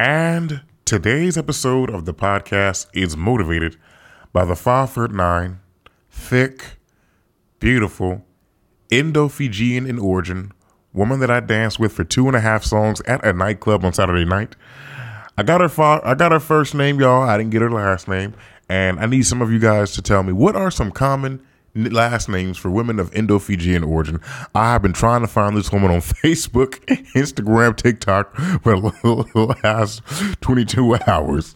And today's episode of the podcast is motivated by the five foot nine, thick, beautiful, Indo Fijian in origin woman that I danced with for two and a half songs at a nightclub on Saturday night. I got her. Fa- I got her first name, y'all. I didn't get her last name, and I need some of you guys to tell me what are some common last names for women of Indo Fijian origin. I have been trying to find this woman on Facebook, Instagram, TikTok for the last 22 hours.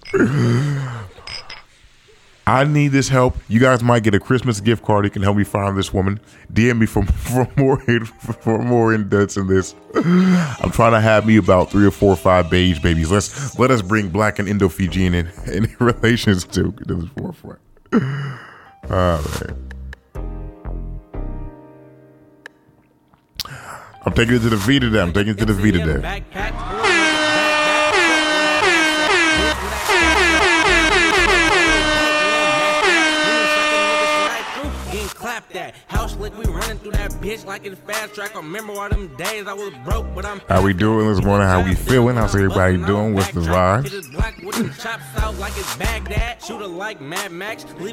I need this help. You guys might get a Christmas gift card. You can help me find this woman. DM me for, for more for more in depth in this. I'm trying to have me about three or four or five beige babies. Let's let us bring black and Indo Fijian in, in relations to, to the forefront. Oh man. I'm taking it to the V today. I'm taking it to the V today. Bitch like it's fast track. I remember all them days I was broke, but I'm. How we doing this morning? How we feeling? How's everybody doing? What's the vibe?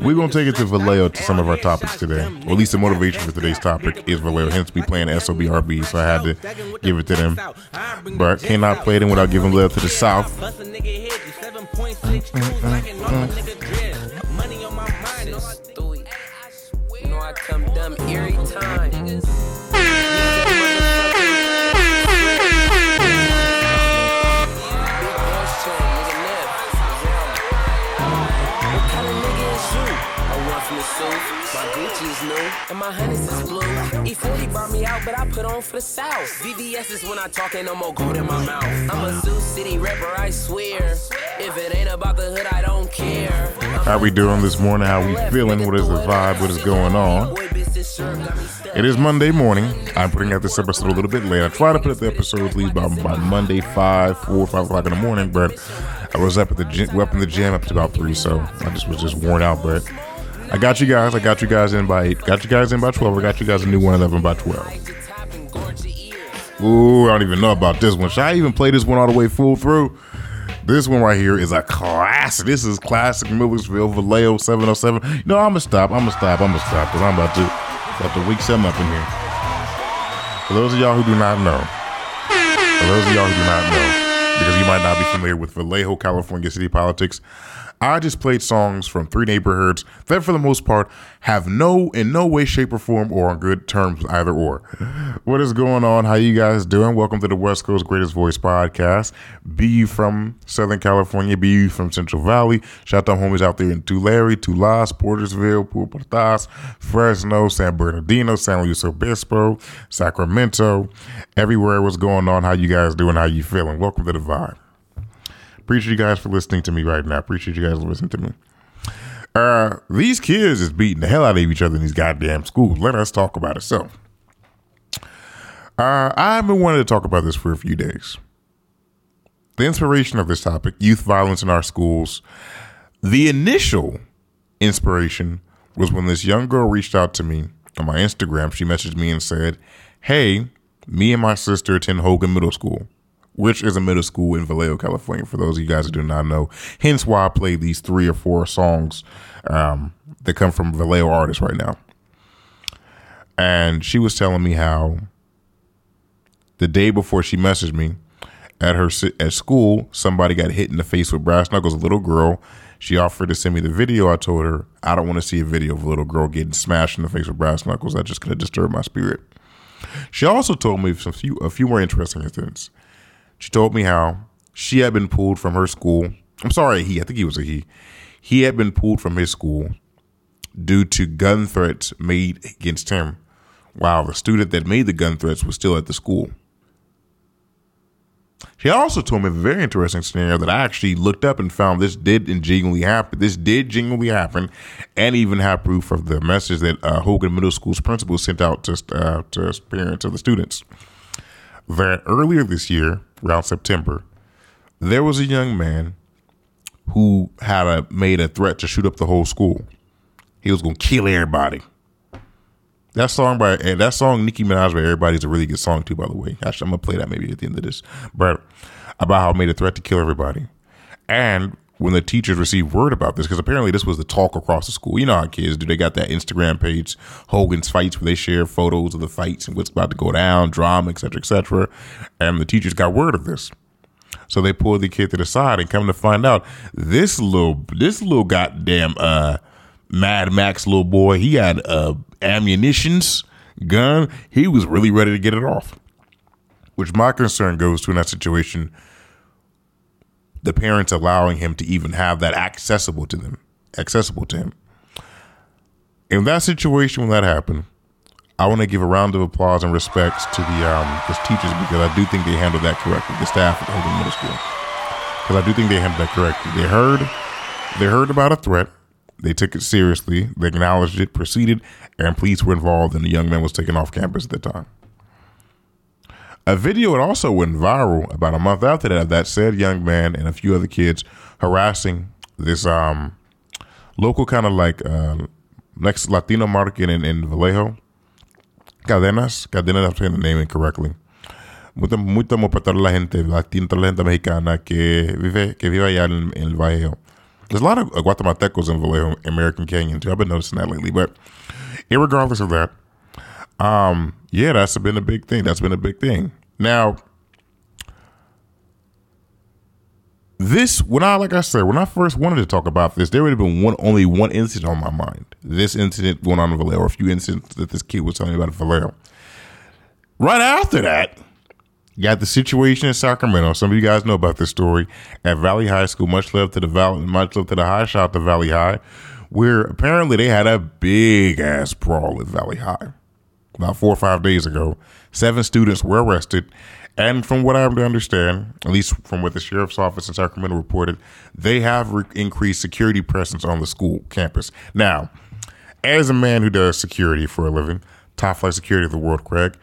We're gonna take it to Vallejo to some of our topics today. Or at least the motivation for today's topic is Vallejo. Hence, we playing SOBRB, so I had to give it to them. But cannot play them without giving love to the South. I come dumb every time. Gucci's new and my honey's is blue. E40 brought me out, but I put on for the South. VVS is when I talk, ain't no more gold in my mouth. I'm a Sioux City rapper, I swear. If it ain't about the hood, I don't care. How we doing this morning? How we feeling? What is the vibe? What is going on? It is Monday morning. I'm putting out this episode a little bit late. I try to put up the episode at least by, by Monday, 5, 4, 5 o'clock in the morning, but I was up at the gym, up in the gym up to about 3, so I just was just worn out, but I got you guys. I got you guys in by 8. Got you guys in by 12. I got you guys a new one them by 12. Ooh, I don't even know about this one. Should I even play this one all the way full through? This one right here is a classic. This is classic Millersville Vallejo 707. No, I'm gonna stop. I'm gonna stop. I'm gonna stop because I'm about to about to wake something up in here. For those of y'all who do not know, for those of y'all who do not know, because you might not be familiar with Vallejo, California city politics, I just played songs from three neighborhoods that, for the most part, have no, in no way, shape, or form, or on good terms either or. What is going on? How you guys doing? Welcome to the West Coast Greatest Voice Podcast. Be you from Southern California, be you from Central Valley. Shout out homies out there in Tulare, Tulas, Portersville, Puerto Fresno, San Bernardino, San Luis Obispo, Sacramento, everywhere. What's going on? How you guys doing? How you feeling? Welcome to the Vibe. Appreciate you guys for listening to me right now. Appreciate you guys listening to me. Uh, these kids is beating the hell out of each other in these goddamn schools. Let us talk about it. So, uh, I've been wanting to talk about this for a few days. The inspiration of this topic, youth violence in our schools. The initial inspiration was when this young girl reached out to me on my Instagram. She messaged me and said, Hey, me and my sister attend Hogan Middle School which is a middle school in Vallejo, California, for those of you guys who do not know. Hence why I played these three or four songs um, that come from Vallejo artists right now. And she was telling me how the day before she messaged me at her at school, somebody got hit in the face with brass knuckles. A little girl. She offered to send me the video. I told her I don't want to see a video of a little girl getting smashed in the face with brass knuckles. That's just going to disturb my spirit. She also told me some few a few more interesting incidents. She told me how she had been pulled from her school. I'm sorry, he, I think he was a he. He had been pulled from his school due to gun threats made against him while the student that made the gun threats was still at the school. She also told me a very interesting scenario that I actually looked up and found this did genuinely happen. This did genuinely happen, and even have proof of the message that uh, Hogan Middle School's principal sent out to uh, to parents of the students. That earlier this year, around September, there was a young man who had a, made a threat to shoot up the whole school. He was to kill everybody. That song by eh, that song Nicki Minaj by Everybody is a really good song too. By the way, actually, I'm gonna play that maybe at the end of this. But about how it made a threat to kill everybody. And when the teachers received word about this, because apparently this was the talk across the school. You know how kids do. They got that Instagram page, Hogan's Fights, where they share photos of the fights and what's about to go down, drama, etc., etc. And the teachers got word of this. So they pulled the kid to the side and come to find out this little this little goddamn uh Mad Max little boy, he had uh ammunitions, gun. He was really ready to get it off. Which my concern goes to in that situation, the parents allowing him to even have that accessible to them, accessible to him. In that situation, when that happened, I want to give a round of applause and respects to the um, the teachers because I do think they handled that correctly. The staff at Hogan Middle School, because I do think they handled that correctly. They heard they heard about a threat. They took it seriously. They acknowledged it, proceeded, and police were involved, and the young man was taken off campus at the time. A video had also went viral about a month after that. of That said young man and a few other kids harassing this um, local kind of like uh, next Latino market in, in Vallejo cadenas, cadenas, I'm saying the name incorrectly. Para toda la gente latina, la gente mexicana que vive, que vive allá en, Vallejo. There's a lot of Guatemaltecos in Vallejo, American Canyon too. I've been noticing that lately. But regardless of that, um, yeah, that's been a big thing. That's been a big thing. Now, this when I like I said when I first wanted to talk about this, there would have been one only one incident on my mind. This incident going on in Vallejo, or a few incidents that this kid was telling me about in Vallejo. Right after that, you got the situation in Sacramento. Some of you guys know about this story at Valley High School. Much love to the Valley, much love to the high shot to Valley High, where apparently they had a big ass brawl at Valley High about four or five days ago. Seven students were arrested and from what I understand, at least from what the sheriff's office in Sacramento reported, they have re- increased security presence on the school campus. Now, as a man who does security for a living, top flight security of the world, Craig,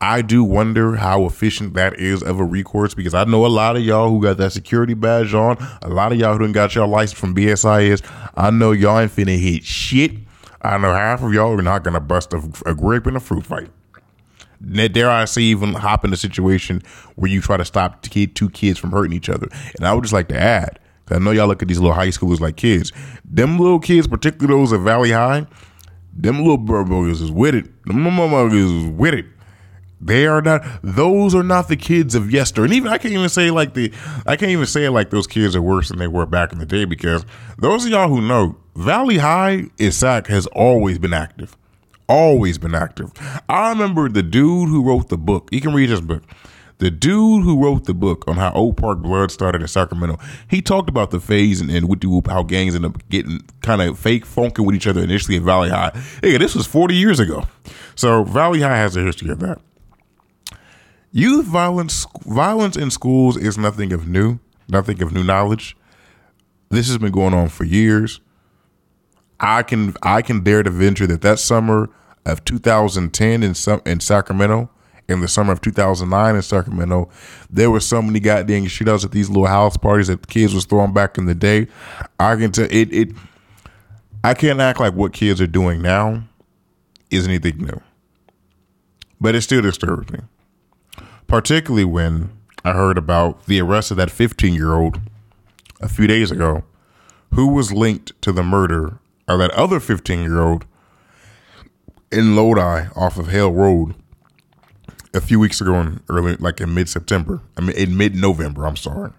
I do wonder how efficient that is of a recourse because I know a lot of y'all who got that security badge on, a lot of y'all who done got your license from BSIS. I know y'all ain't finna hit shit. I know half of y'all are not gonna bust a, a grape in a fruit fight dare I say, even hop in a situation where you try to stop two kids from hurting each other. And I would just like to add, I know y'all look at these little high schoolers like kids. Them little kids, particularly those at Valley High, them little burgers is with it. Them motherfuckers is with it. They are not; those are not the kids of yester. And even I can't even say like the, I can't even say like those kids are worse than they were back in the day because those of y'all who know, Valley High is SAC has always been active always been active. I remember the dude who wrote the book. You can read his book. The dude who wrote the book on how Oak Park Blood started in Sacramento, he talked about the phase and, and how gangs end up getting kind of fake funking with each other initially at Valley High. Hey, this was 40 years ago. So Valley High has a history of that. Youth violence violence in schools is nothing of new, nothing of new knowledge. This has been going on for years. I can I can dare to venture that that summer of 2010 in some in Sacramento, in the summer of 2009 in Sacramento, there were so many goddamn shootouts at these little house parties that the kids was throwing back in the day. I can tell it it. I can't act like what kids are doing now is anything new, but it still disturbs me, particularly when I heard about the arrest of that 15 year old a few days ago, who was linked to the murder or that other 15 year old in Lodi off of Hale Road a few weeks ago in early, like in mid September, I mean, in mid November, I'm sorry.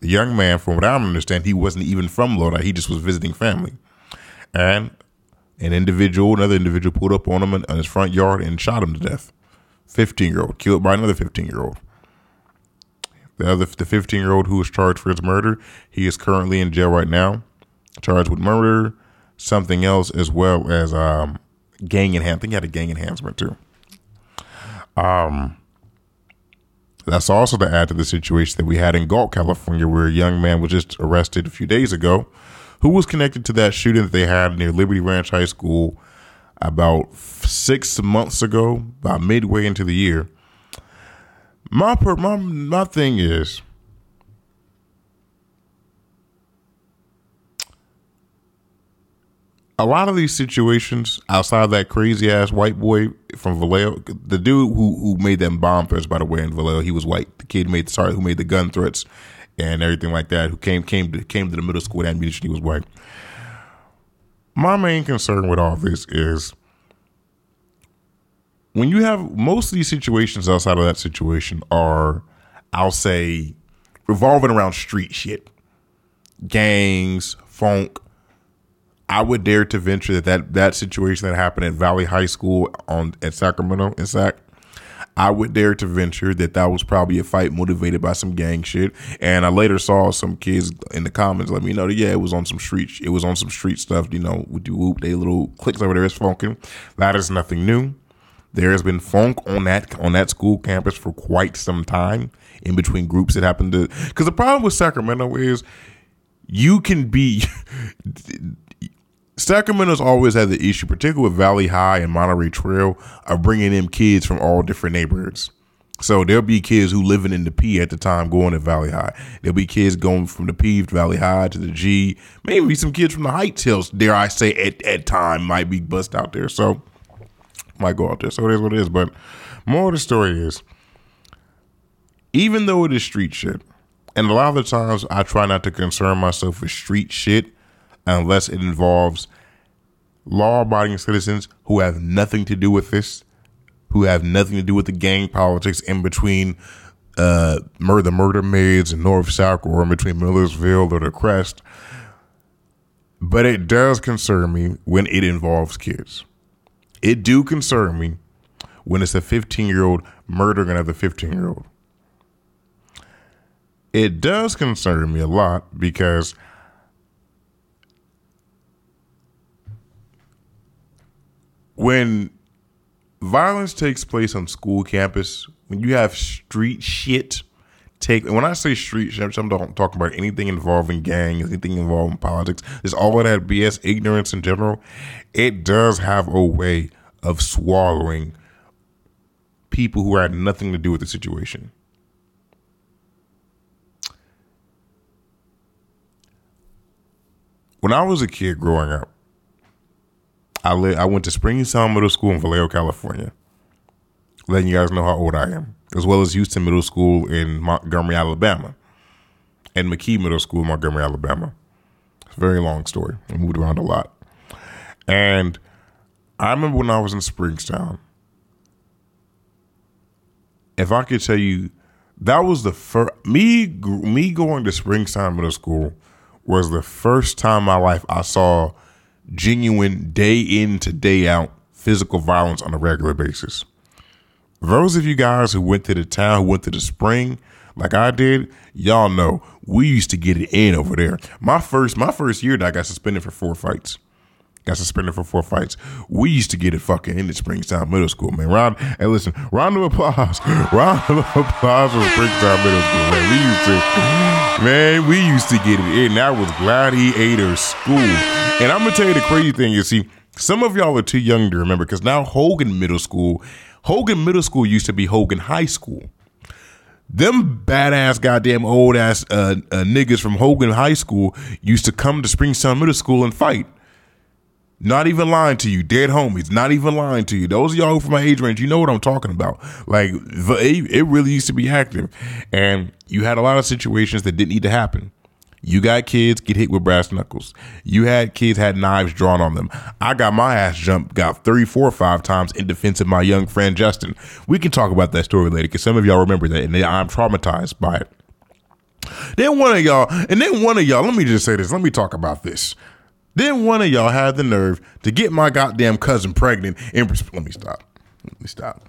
The young man, from what I understand, he wasn't even from Lodi. He just was visiting family. And an individual, another individual pulled up on him in, in his front yard and shot him to death. 15 year old, killed by another 15 year old. The other, the 15 year old who was charged for his murder, he is currently in jail right now, charged with murder, something else as well as um, gang enhancement. I think he had a gang enhancement too. Um, that's also to add to the situation that we had in Galt, California, where a young man was just arrested a few days ago, who was connected to that shooting that they had near Liberty Ranch High School about six months ago, about midway into the year. My per, my my thing is a lot of these situations outside of that crazy ass white boy from Vallejo, the dude who who made them bomb threats, by the way, in Vallejo, he was white. The kid made sorry who made the gun threats and everything like that, who came came to came to the middle school with ammunition, he was white. My main concern with all this is when you have most of these situations outside of that situation are, I'll say, revolving around street shit, gangs, funk. I would dare to venture that that, that situation that happened at Valley High School on at Sacramento, in Sac, I would dare to venture that that was probably a fight motivated by some gang shit. And I later saw some kids in the comments let me know that yeah, it was on some street, it was on some street stuff. You know, with do whoop, they little clicks over there is funking. That is nothing new. There has been funk on that on that school campus for quite some time in between groups that happened to. Because the problem with Sacramento is you can be. Sacramento's always had the issue, particularly with Valley High and Monterey Trail, of bringing in kids from all different neighborhoods. So there'll be kids who living in the P at the time going to Valley High. There'll be kids going from the P to Valley High to the G. Maybe some kids from the Heights Hills, dare I say, at, at time might be bust out there. So might go out there. So it is what it is. But more of the story is, even though it is street shit, and a lot of the times I try not to concern myself with street shit unless it involves law abiding citizens who have nothing to do with this, who have nothing to do with the gang politics in between uh, the murder maids in North South or in between Millersville or the Crest. But it does concern me when it involves kids. It do concern me when it's a 15 year old murdering another 15 year old. It does concern me a lot because when violence takes place on school campus, when you have street shit take, and when I say street shit, I'm not talking about anything involving gangs, anything involving politics, there's all of that BS, ignorance in general. It does have a way of swallowing people who had nothing to do with the situation. When I was a kid growing up, I li- I went to Springtown Middle School in Vallejo, California. Letting you guys know how old I am, as well as Houston Middle School in Montgomery, Alabama, and McKee Middle School in Montgomery, Alabama. It's a very long story. I moved around a lot, and I remember when I was in Springtown. If I could tell you, that was the first me me going to Springtown Middle School was the first time in my life I saw genuine day in to day out physical violence on a regular basis. Those of you guys who went to the town, who went to the spring, like I did, y'all know we used to get it in over there. My first, my first year, I got suspended for four fights. Got suspended for four fights. We used to get it fucking in the Springtown Middle School, man. Round, hey, listen, round of applause, round of applause for Springtown Middle School, man. We used to, man, we used to get it in. That was Gladiator School, and I'm gonna tell you the crazy thing. You see, some of y'all are too young to remember because now Hogan Middle School, Hogan Middle School used to be Hogan High School them badass goddamn old ass uh, uh, niggas from Hogan High School used to come to Springtown Middle School and fight. Not even lying to you, dead homies. Not even lying to you. Those of y'all who from my age range, you know what I'm talking about. Like it really used to be active, and you had a lot of situations that didn't need to happen. You got kids get hit with brass knuckles. You had kids had knives drawn on them. I got my ass jumped, got 34 or five times in defense of my young friend Justin. We can talk about that story later because some of y'all remember that, and I'm traumatized by it. Then one of y'all, and then one of y'all, let me just say this. Let me talk about this. Then one of y'all had the nerve to get my goddamn cousin pregnant. In let me stop. Let me stop.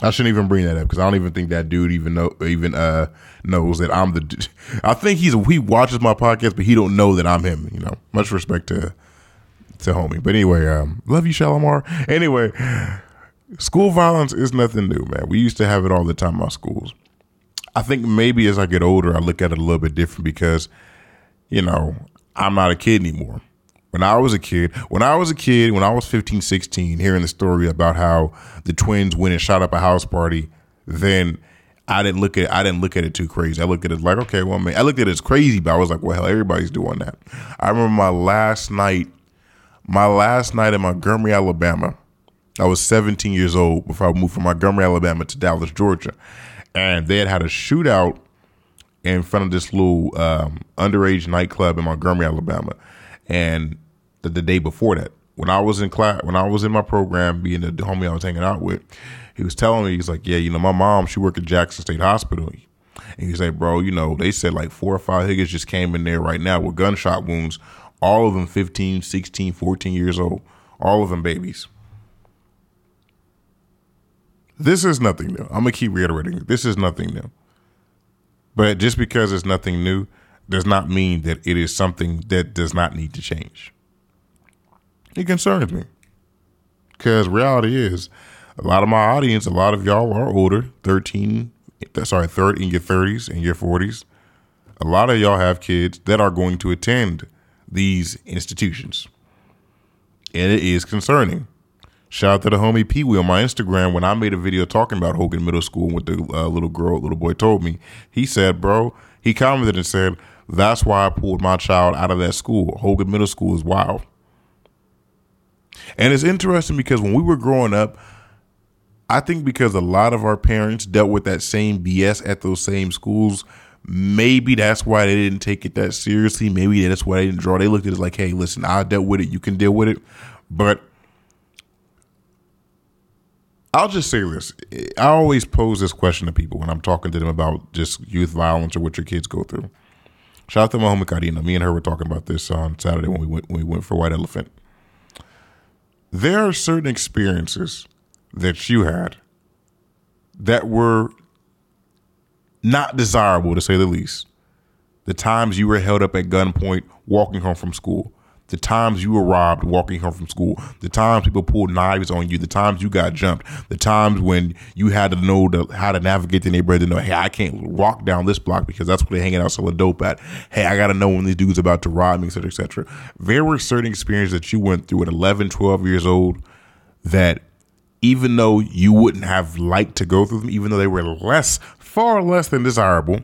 I shouldn't even bring that up because I don't even think that dude even know even uh knows that I'm the. I think he's he watches my podcast, but he don't know that I'm him. You know, much respect to to homie. But anyway, um, love you, Shalimar. Anyway, school violence is nothing new, man. We used to have it all the time in our schools. I think maybe as I get older, I look at it a little bit different because, you know, I'm not a kid anymore. When I was a kid, when I was a kid, when I was 15, 16, hearing the story about how the twins went and shot up a house party, then I didn't look at I didn't look at it too crazy. I looked at it like, okay, well, man, I looked at it as crazy, but I was like, well, hell, everybody's doing that. I remember my last night, my last night in Montgomery, Alabama. I was 17 years old before I moved from Montgomery, Alabama to Dallas, Georgia, and they had had a shootout in front of this little um, underage nightclub in Montgomery, Alabama, and the, the day before that, when I was in class, when I was in my program, being the homie I was hanging out with, he was telling me, he's like, yeah, you know, my mom, she worked at Jackson State Hospital. And he's like, bro, you know, they said like four or five niggas just came in there right now with gunshot wounds, all of them 15, 16, 14 years old, all of them babies. This is nothing new. I'm going to keep reiterating. This is nothing new. But just because it's nothing new does not mean that it is something that does not need to change. It concerns me. Because reality is, a lot of my audience, a lot of y'all are older, 13, sorry, third in your 30s and your 40s. A lot of y'all have kids that are going to attend these institutions. And it is concerning. Shout out to the homie Pee Wee on my Instagram when I made a video talking about Hogan Middle School what the uh, little girl, little boy told me. He said, bro, he commented and said, that's why I pulled my child out of that school. Hogan Middle School is wild. And it's interesting because when we were growing up, I think because a lot of our parents dealt with that same BS at those same schools, maybe that's why they didn't take it that seriously. Maybe that's why they didn't draw. They looked at it like, hey, listen, I dealt with it. You can deal with it. But I'll just say this. I always pose this question to people when I'm talking to them about just youth violence or what your kids go through. Shout out to my homie Karina. Me and her were talking about this on Saturday when we went when we went for White Elephant. There are certain experiences that you had that were not desirable to say the least. The times you were held up at gunpoint walking home from school, the times you were robbed walking home from school, the times people pulled knives on you, the times you got jumped, the times when you had to know how to navigate the neighborhood to know, hey, I can't walk down this block because that's where they're hanging out selling dope at. Hey, I got to know when these dudes about to rob me, et cetera, et cetera. There were certain experiences that you went through at 11, 12 years old that even though you wouldn't have liked to go through them, even though they were less, far less than desirable,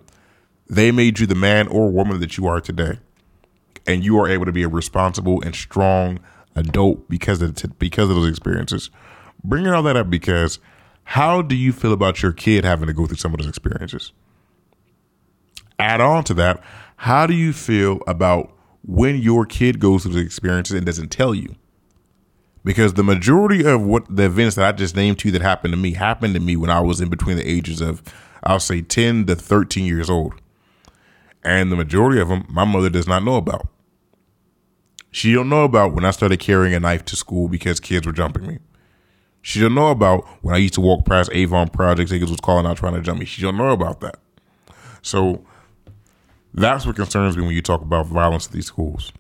they made you the man or woman that you are today and you are able to be a responsible and strong adult because of because of those experiences. Bringing all that up because how do you feel about your kid having to go through some of those experiences? Add on to that, how do you feel about when your kid goes through the experiences and doesn't tell you? Because the majority of what the events that I just named to you that happened to me happened to me when I was in between the ages of, I'll say, 10 to 13 years old. And the majority of them, my mother does not know about. She don't know about when I started carrying a knife to school because kids were jumping me. She don't know about when I used to walk past Avon Projects, niggas was calling out trying to jump me. She don't know about that. So that's what concerns me when you talk about violence at these schools.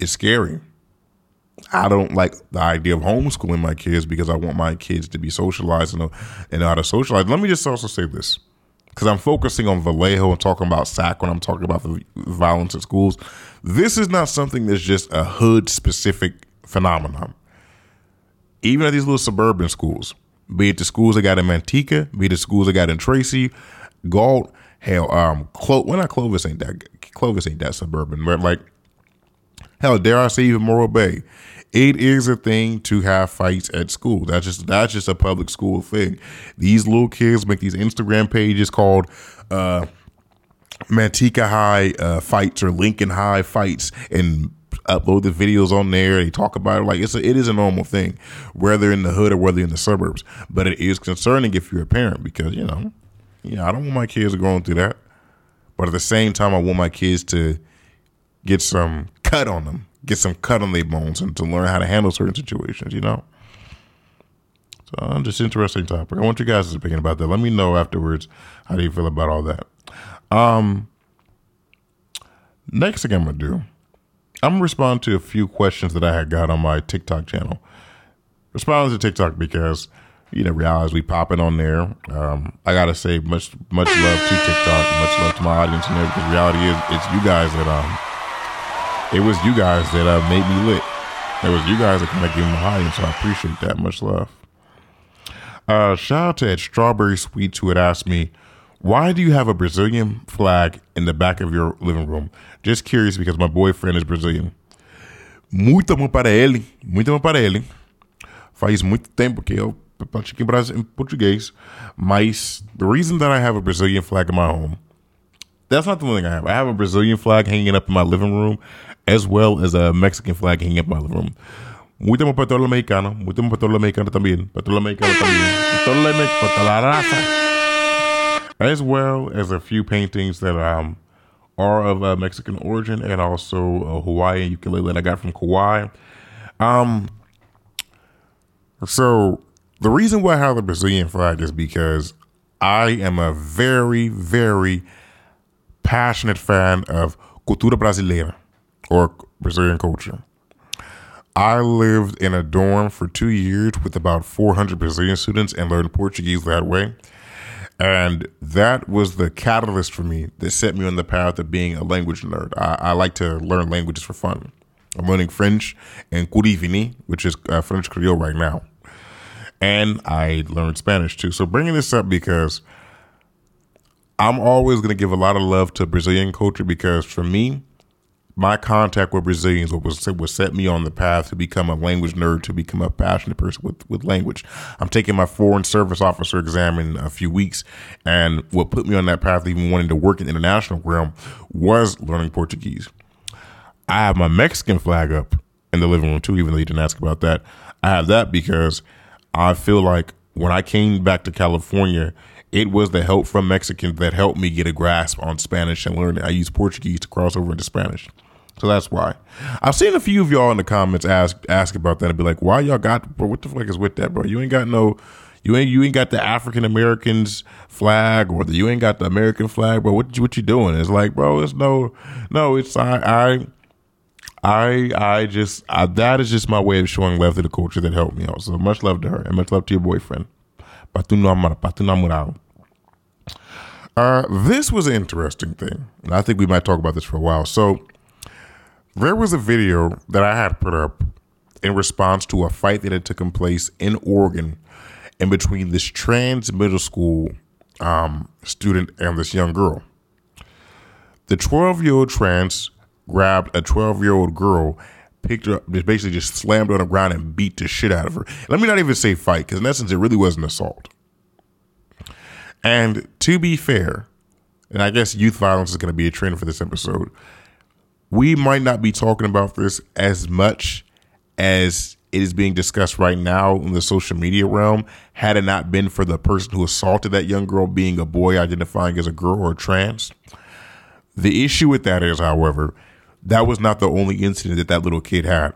It's scary. I don't like the idea of homeschooling my kids because I want my kids to be socialized and know, and know how to socialize. Let me just also say this because I'm focusing on Vallejo and talking about SAC when I'm talking about the violence at schools. This is not something that's just a hood specific phenomenon. Even at these little suburban schools, be it the schools that got in Manteca, be it the schools that got in Tracy, Galt, hell, um, Clo- well, not Clovis ain't that, Clovis ain't that suburban, but like, hell, dare I say even Morro Bay it is a thing to have fights at school. That's just that's just a public school thing. These little kids make these Instagram pages called uh, Manteca High uh, fights or Lincoln High fights and upload the videos on there. They talk about it like it's a, it is a normal thing, whether in the hood or whether in the suburbs. But it is concerning if you're a parent because you know, you know, I don't want my kids going through that. But at the same time, I want my kids to get some cut on them get some cut on their bones and to learn how to handle certain situations, you know? So, uh, just interesting topic. I want you guys to opinion about that. Let me know afterwards how do you feel about all that. Um, next thing I'm gonna do, I'm gonna respond to a few questions that I had got on my TikTok channel. Responding to TikTok because you know, realize we popping on there. Um, I gotta say much much love to TikTok, much love to my audience and because reality is it's you guys that um it was you guys that uh, made me lit. It was you guys that kind of gave me high, and so I appreciate that. Much love. Uh, shout out to Strawberry Sweets who had asked me, why do you have a Brazilian flag in the back of your living room? Just curious because my boyfriend is Brazilian. Muito bom para ele, muito bom para ele. Faz muito tempo que eu pratico em português. Mas the reason that I have a Brazilian flag in my home, that's not the only thing I have. I have a Brazilian flag hanging up in my living room, as well as a Mexican flag hanging up in my living room. Muito bom para toda a americana, muito bom para toda a americana também, para toda a americana também, para toda a raça as well as a few paintings that um, are of uh, Mexican origin and also a Hawaiian ukulele that I got from Kauai. Um, so the reason why I have the Brazilian flag is because I am a very, very passionate fan of cultura brasileira or Brazilian culture. I lived in a dorm for two years with about 400 Brazilian students and learned Portuguese that way. And that was the catalyst for me that set me on the path of being a language nerd. I, I like to learn languages for fun. I'm learning French and Kouri-Vini, which is uh, French Creole right now. And I learned Spanish too. So bringing this up because I'm always going to give a lot of love to Brazilian culture because for me, my contact with Brazilians was was set me on the path to become a language nerd, to become a passionate person with, with language. I'm taking my foreign service officer exam in a few weeks, and what put me on that path, even wanting to work in the international realm, was learning Portuguese. I have my Mexican flag up in the living room too, even though you didn't ask about that. I have that because I feel like when I came back to California it was the help from Mexicans that helped me get a grasp on Spanish and learn it. I use Portuguese to cross over into Spanish. So that's why. I've seen a few of y'all in the comments ask ask about that and be like, why y'all got bro, what the fuck is with that, bro? You ain't got no you ain't you ain't got the African Americans flag or the you ain't got the American flag, bro. What what you doing? It's like, bro, it's no no, it's I I I I just I, that is just my way of showing love to the culture that helped me out. So much love to her and much love to your boyfriend. Uh, this was an interesting thing. And I think we might talk about this for a while. So there was a video that I had put up in response to a fight that had taken place in Oregon in between this trans middle school um, student and this young girl. The 12 year old trans grabbed a 12 year old girl, picked her up, just basically just slammed her on the ground and beat the shit out of her. Let me not even say fight, because in essence, it really was an assault. And to be fair, and I guess youth violence is going to be a trend for this episode we might not be talking about this as much as it is being discussed right now in the social media realm had it not been for the person who assaulted that young girl being a boy identifying as a girl or trans. The issue with that is, however, that was not the only incident that that little kid had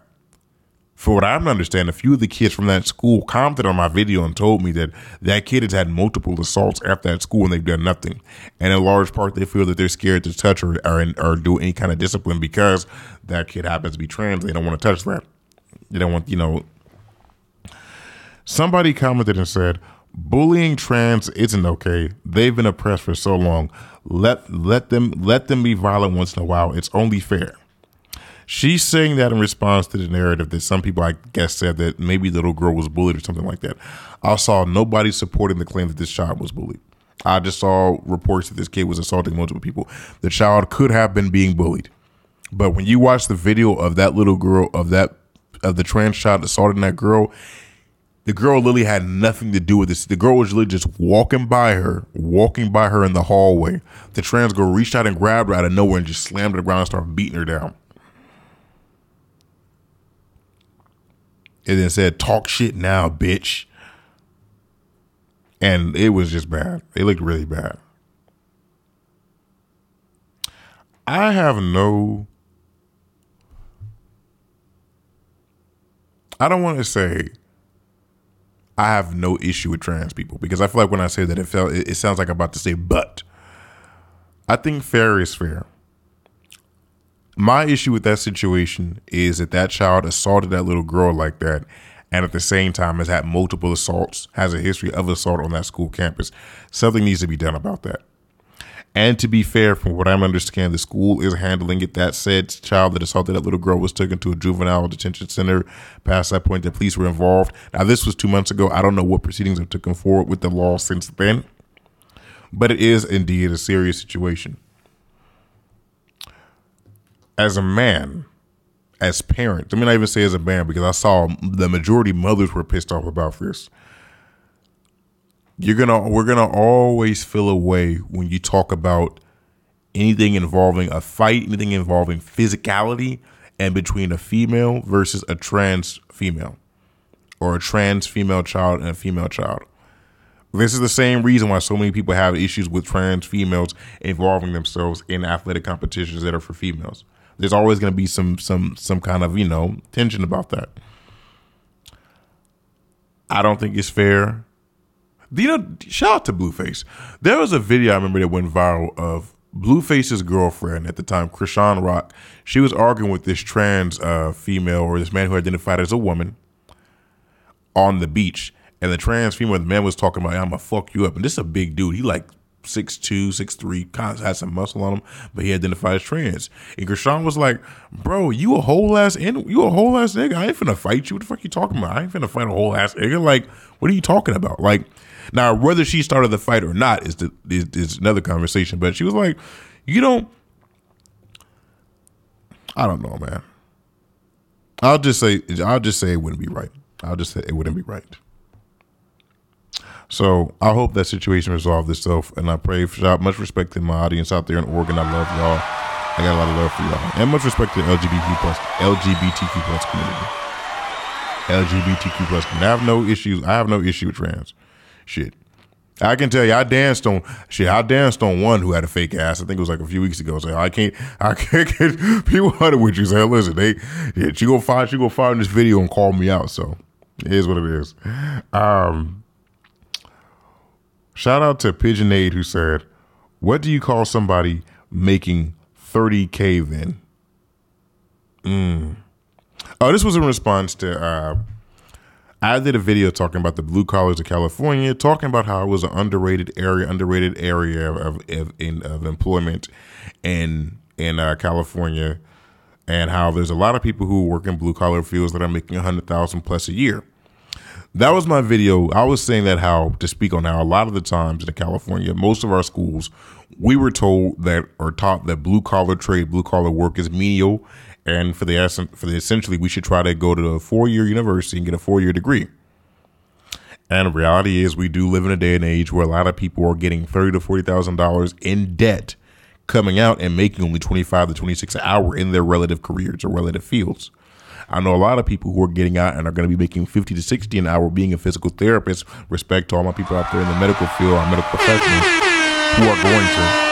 for what I'm understanding, a few of the kids from that school commented on my video and told me that that kid has had multiple assaults at that school and they've done nothing. And in large part, they feel that they're scared to touch or, or, or do any kind of discipline because that kid happens to be trans. They don't want to touch that. They don't want, you know. Somebody commented and said, bullying trans isn't okay. They've been oppressed for so long. Let let them let them be violent once in a while. It's only fair. She's saying that in response to the narrative that some people, I guess, said that maybe the little girl was bullied or something like that. I saw nobody supporting the claim that this child was bullied. I just saw reports that this kid was assaulting multiple people. The child could have been being bullied. But when you watch the video of that little girl, of that, of the trans child assaulting that girl, the girl literally had nothing to do with this. The girl was literally just walking by her, walking by her in the hallway. The trans girl reached out and grabbed her out of nowhere and just slammed her ground and started beating her down. And then said, "Talk shit now, bitch." And it was just bad. It looked really bad. I have no. I don't want to say I have no issue with trans people because I feel like when I say that, it felt it, sounds like I'm about to say but. I think fair is fair. My issue with that situation is that that child assaulted that little girl like that, and at the same time has had multiple assaults, has a history of assault on that school campus. Something needs to be done about that. And to be fair, from what I'm understanding, the school is handling it. That said, child that assaulted that little girl was taken to a juvenile detention center. Past that point, the police were involved. Now, this was two months ago. I don't know what proceedings have taken forward with the law since then, but it is indeed a serious situation. As a man, as parents, I mean, I even say as a man because I saw the majority mothers were pissed off about this you're gonna we're gonna always feel a way when you talk about anything involving a fight, anything involving physicality, and between a female versus a trans female, or a trans female child and a female child. This is the same reason why so many people have issues with trans females involving themselves in athletic competitions that are for females. There's always going to be some some some kind of you know tension about that. I don't think it's fair you know, shout out to Blueface. There was a video I remember that went viral of Blueface's girlfriend at the time, Chrisean Rock. She was arguing with this trans uh, female or this man who identified as a woman on the beach. And the trans female, the man was talking about, I'm gonna fuck you up. And this is a big dude. He like six two, six three, had some muscle on him, but he identified as trans. And Chrisean was like, "Bro, you a whole ass in, you a whole ass nigga. I ain't finna fight you. What the fuck you talking about? I ain't finna fight a whole ass nigga. Like, what are you talking about? Like, now, whether she started the fight or not is, the, is, is another conversation. But she was like, you don't. I don't know, man. I'll just say I'll just say it wouldn't be right. I'll just say it wouldn't be right. So I hope that situation resolved itself, and I pray for much respect to my audience out there in Oregon. I love y'all. I got a lot of love for y'all, and much respect to the LGBT plus LGBTQ plus community. LGBTQ plus. I have no issues. I have no issue with trans. Shit. I can tell you, I danced on shit. I danced on one who had a fake ass. I think it was like a few weeks ago. So I can't, I can't get people hunted with you. Say, listen, they, yeah, she go find, she go find this video and call me out. So it is what it is. Um, shout out to Pigeonade who said, "What do you call somebody making 30k then?" Mm. Oh, this was in response to. Uh, I did a video talking about the blue collars of California, talking about how it was an underrated area, underrated area of of, in, of employment in in uh, California, and how there's a lot of people who work in blue collar fields that are making a hundred thousand plus a year. That was my video. I was saying that how to speak on how a lot of the times in California, most of our schools, we were told that or taught that blue collar trade, blue collar work is menial and for the essence for the essentially we should try to go to a four year university and get a four year degree. And reality is, we do live in a day and age where a lot of people are getting thirty to forty thousand dollars in debt, coming out and making only twenty five to twenty six an hour in their relative careers or relative fields. I know a lot of people who are getting out and are going to be making 50 to 60 an hour being a physical therapist. Respect to all my people out there in the medical field, our medical professionals who are going to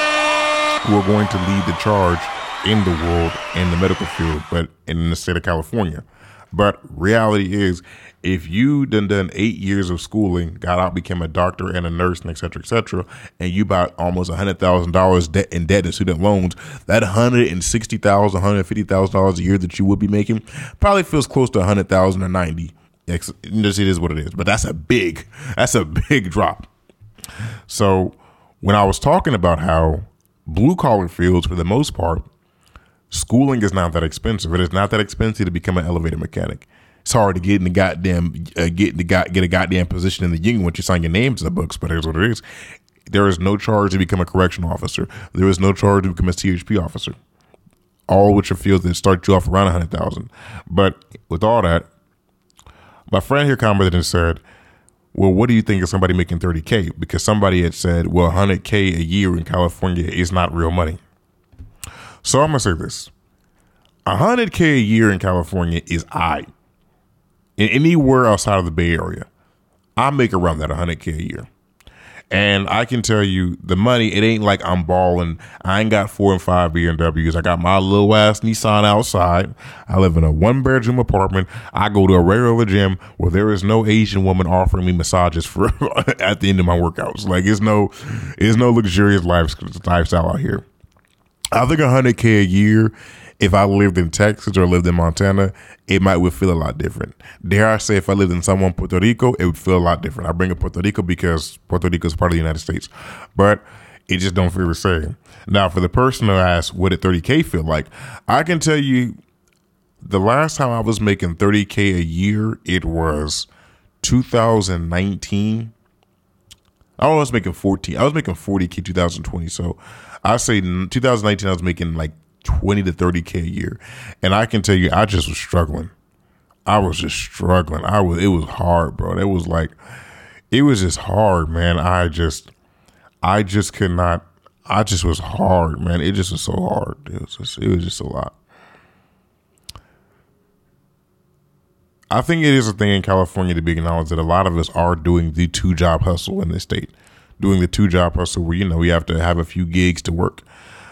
who are going to lead the charge in the world in the medical field, but in the state of California. But reality is, if you done done eight years of schooling, got out, became a doctor and a nurse, and et cetera, et cetera, and you bought almost hundred thousand dollars debt in debt and student loans, that hundred and sixty thousand, hundred fifty thousand dollars a year that you would be making probably feels close to a hundred thousand or ninety. Just it is what it is, but that's a big, that's a big drop. So when I was talking about how blue collar fields, for the most part, Schooling is not that expensive. It is not that expensive to become an elevator mechanic. It's hard to get in the goddamn uh, get the get a goddamn position in the union once you sign your name to the books. But here's what it is: there is no charge to become a correctional officer. There is no charge to become a CHP officer. All which are fields that start you off around a hundred thousand. But with all that, my friend here commented and said, "Well, what do you think of somebody making thirty k?" Because somebody had said, "Well, hundred k a year in California is not real money." So I'm gonna say this: hundred k a year in California is I. In anywhere outside of the Bay Area, I make around that hundred k a year. And I can tell you the money, it ain't like I'm balling. I ain't got four and five BMWs. I got my little ass Nissan outside. I live in a one bedroom apartment. I go to a regular gym where there is no Asian woman offering me massages for at the end of my workouts. Like it's no, it's no luxurious life, lifestyle out here. I think 100K a year, if I lived in Texas or lived in Montana, it might would feel a lot different. Dare I say, if I lived in someone Puerto Rico, it would feel a lot different. I bring up Puerto Rico because Puerto Rico is part of the United States. But it just don't feel the same. Now, for the person who asked, what did 30K feel like? I can tell you the last time I was making 30K a year, it was 2019. I was making 14. I was making 40K 2020. So I say 2019, I was making like 20 to 30K a year. And I can tell you, I just was struggling. I was just struggling. I was, it was hard, bro. It was like, it was just hard, man. I just, I just could not, I just was hard, man. It just was so hard. It was just, it was just a lot. I think it is a thing in California to be acknowledged that a lot of us are doing the two job hustle in this state, doing the two job hustle where you know we have to have a few gigs to work.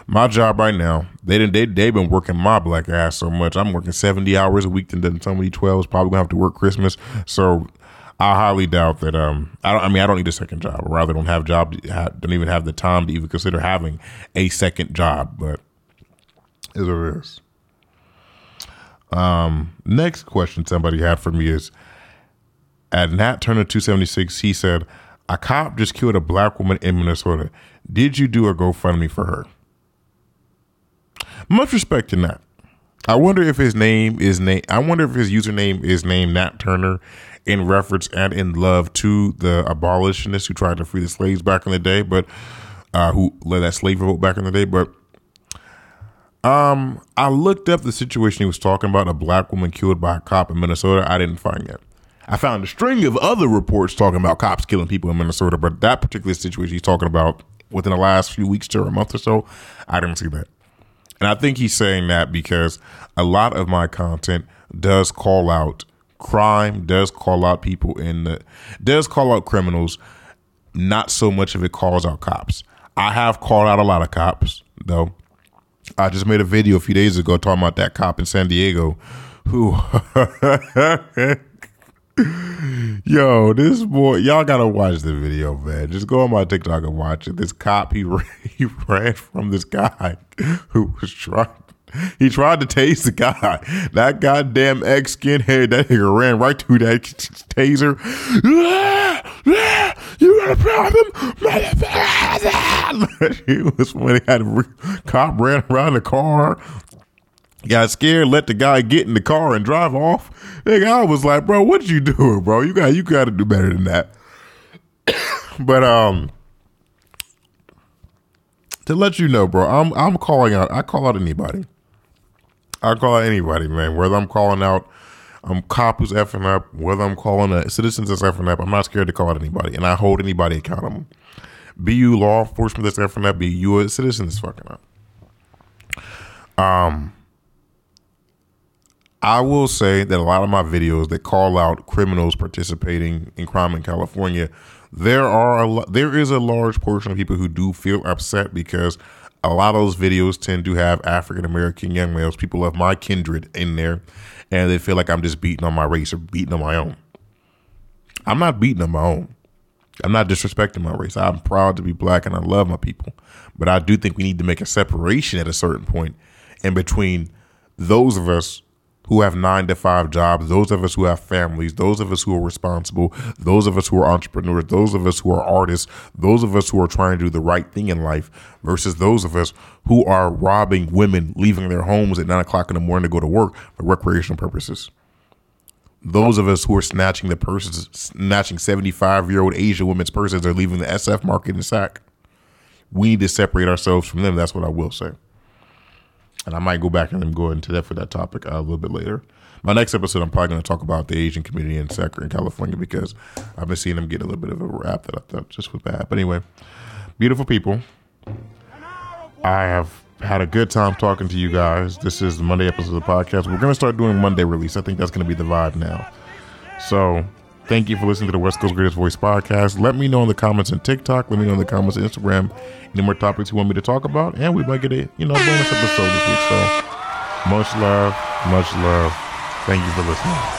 My job right now, they didn't they they've been working my black ass so much. I'm working seventy hours a week, and then somebody twelve is probably gonna have to work Christmas. So I highly doubt that. Um, I don't. I mean, I don't need a second job, or rather, don't have job. Don't even have the time to even consider having a second job. But is what it is. Um, next question somebody had for me is at Nat Turner 276, he said, A cop just killed a black woman in Minnesota. Did you do a GoFundMe for her? Much respect to Nat. I wonder if his name is name. I wonder if his username is named Nat Turner in reference and in love to the abolitionists who tried to free the slaves back in the day, but uh, who led that slave revolt back in the day. But um, I looked up the situation he was talking about, a black woman killed by a cop in Minnesota. I didn't find that. I found a string of other reports talking about cops killing people in Minnesota, but that particular situation he's talking about within the last few weeks to a month or so, I didn't see that. And I think he's saying that because a lot of my content does call out crime, does call out people in the, does call out criminals. Not so much of it calls out cops. I have called out a lot of cops, though. I just made a video a few days ago talking about that cop in San Diego who Yo, this boy, y'all gotta watch the video, man. Just go on my TikTok and watch it. This cop, he ran, he ran from this guy who was trying. He tried to tase the guy. That goddamn ex skinhead, that nigga ran right to that taser. You got a problem? motherfucker? it was when he had a cop ran around the car, got scared, let the guy get in the car and drive off. Nigga, I was like, bro, what you doing, bro? You got you got to do better than that. but um, to let you know, bro, I'm I'm calling out. I call out anybody. I call out anybody, man. Whether I'm calling out I'm cop who's effing up, whether I'm calling a citizen that's effing up, I'm not scared to call out anybody, and I hold anybody accountable. Be you law enforcement that's effing up, be you a citizen that's fucking up. Um, I will say that a lot of my videos that call out criminals participating in crime in California, there are a there is a large portion of people who do feel upset because a lot of those videos tend to have African American young males, people of my kindred, in there, and they feel like I'm just beating on my race or beating on my own. I'm not beating on my own. I'm not disrespecting my race. I'm proud to be black and I love my people. But I do think we need to make a separation at a certain point in between those of us who have nine to five jobs, those of us who have families, those of us who are responsible, those of us who are entrepreneurs, those of us who are artists, those of us who are trying to do the right thing in life versus those of us who are robbing women, leaving their homes at nine o'clock in the morning to go to work for recreational purposes. Those of us who are snatching the purses, snatching 75 year old Asian women's purses are leaving the SF market in Sac. We need to separate ourselves from them. That's what I will say and I might go back and go into that for that topic uh, a little bit later. My next episode, I'm probably going to talk about the Asian community in Sacramento, California, because I've been seeing them get a little bit of a rap that I thought just was bad. But anyway, beautiful people, I have had a good time talking to you guys. This is the Monday episode of the podcast. We're going to start doing Monday release. I think that's going to be the vibe now. So Thank you for listening to the West Coast Greatest Voice podcast. Let me know in the comments on TikTok. Let me know in the comments on Instagram any more topics you want me to talk about, and we might get a you know bonus episode this week. So much love, much love. Thank you for listening.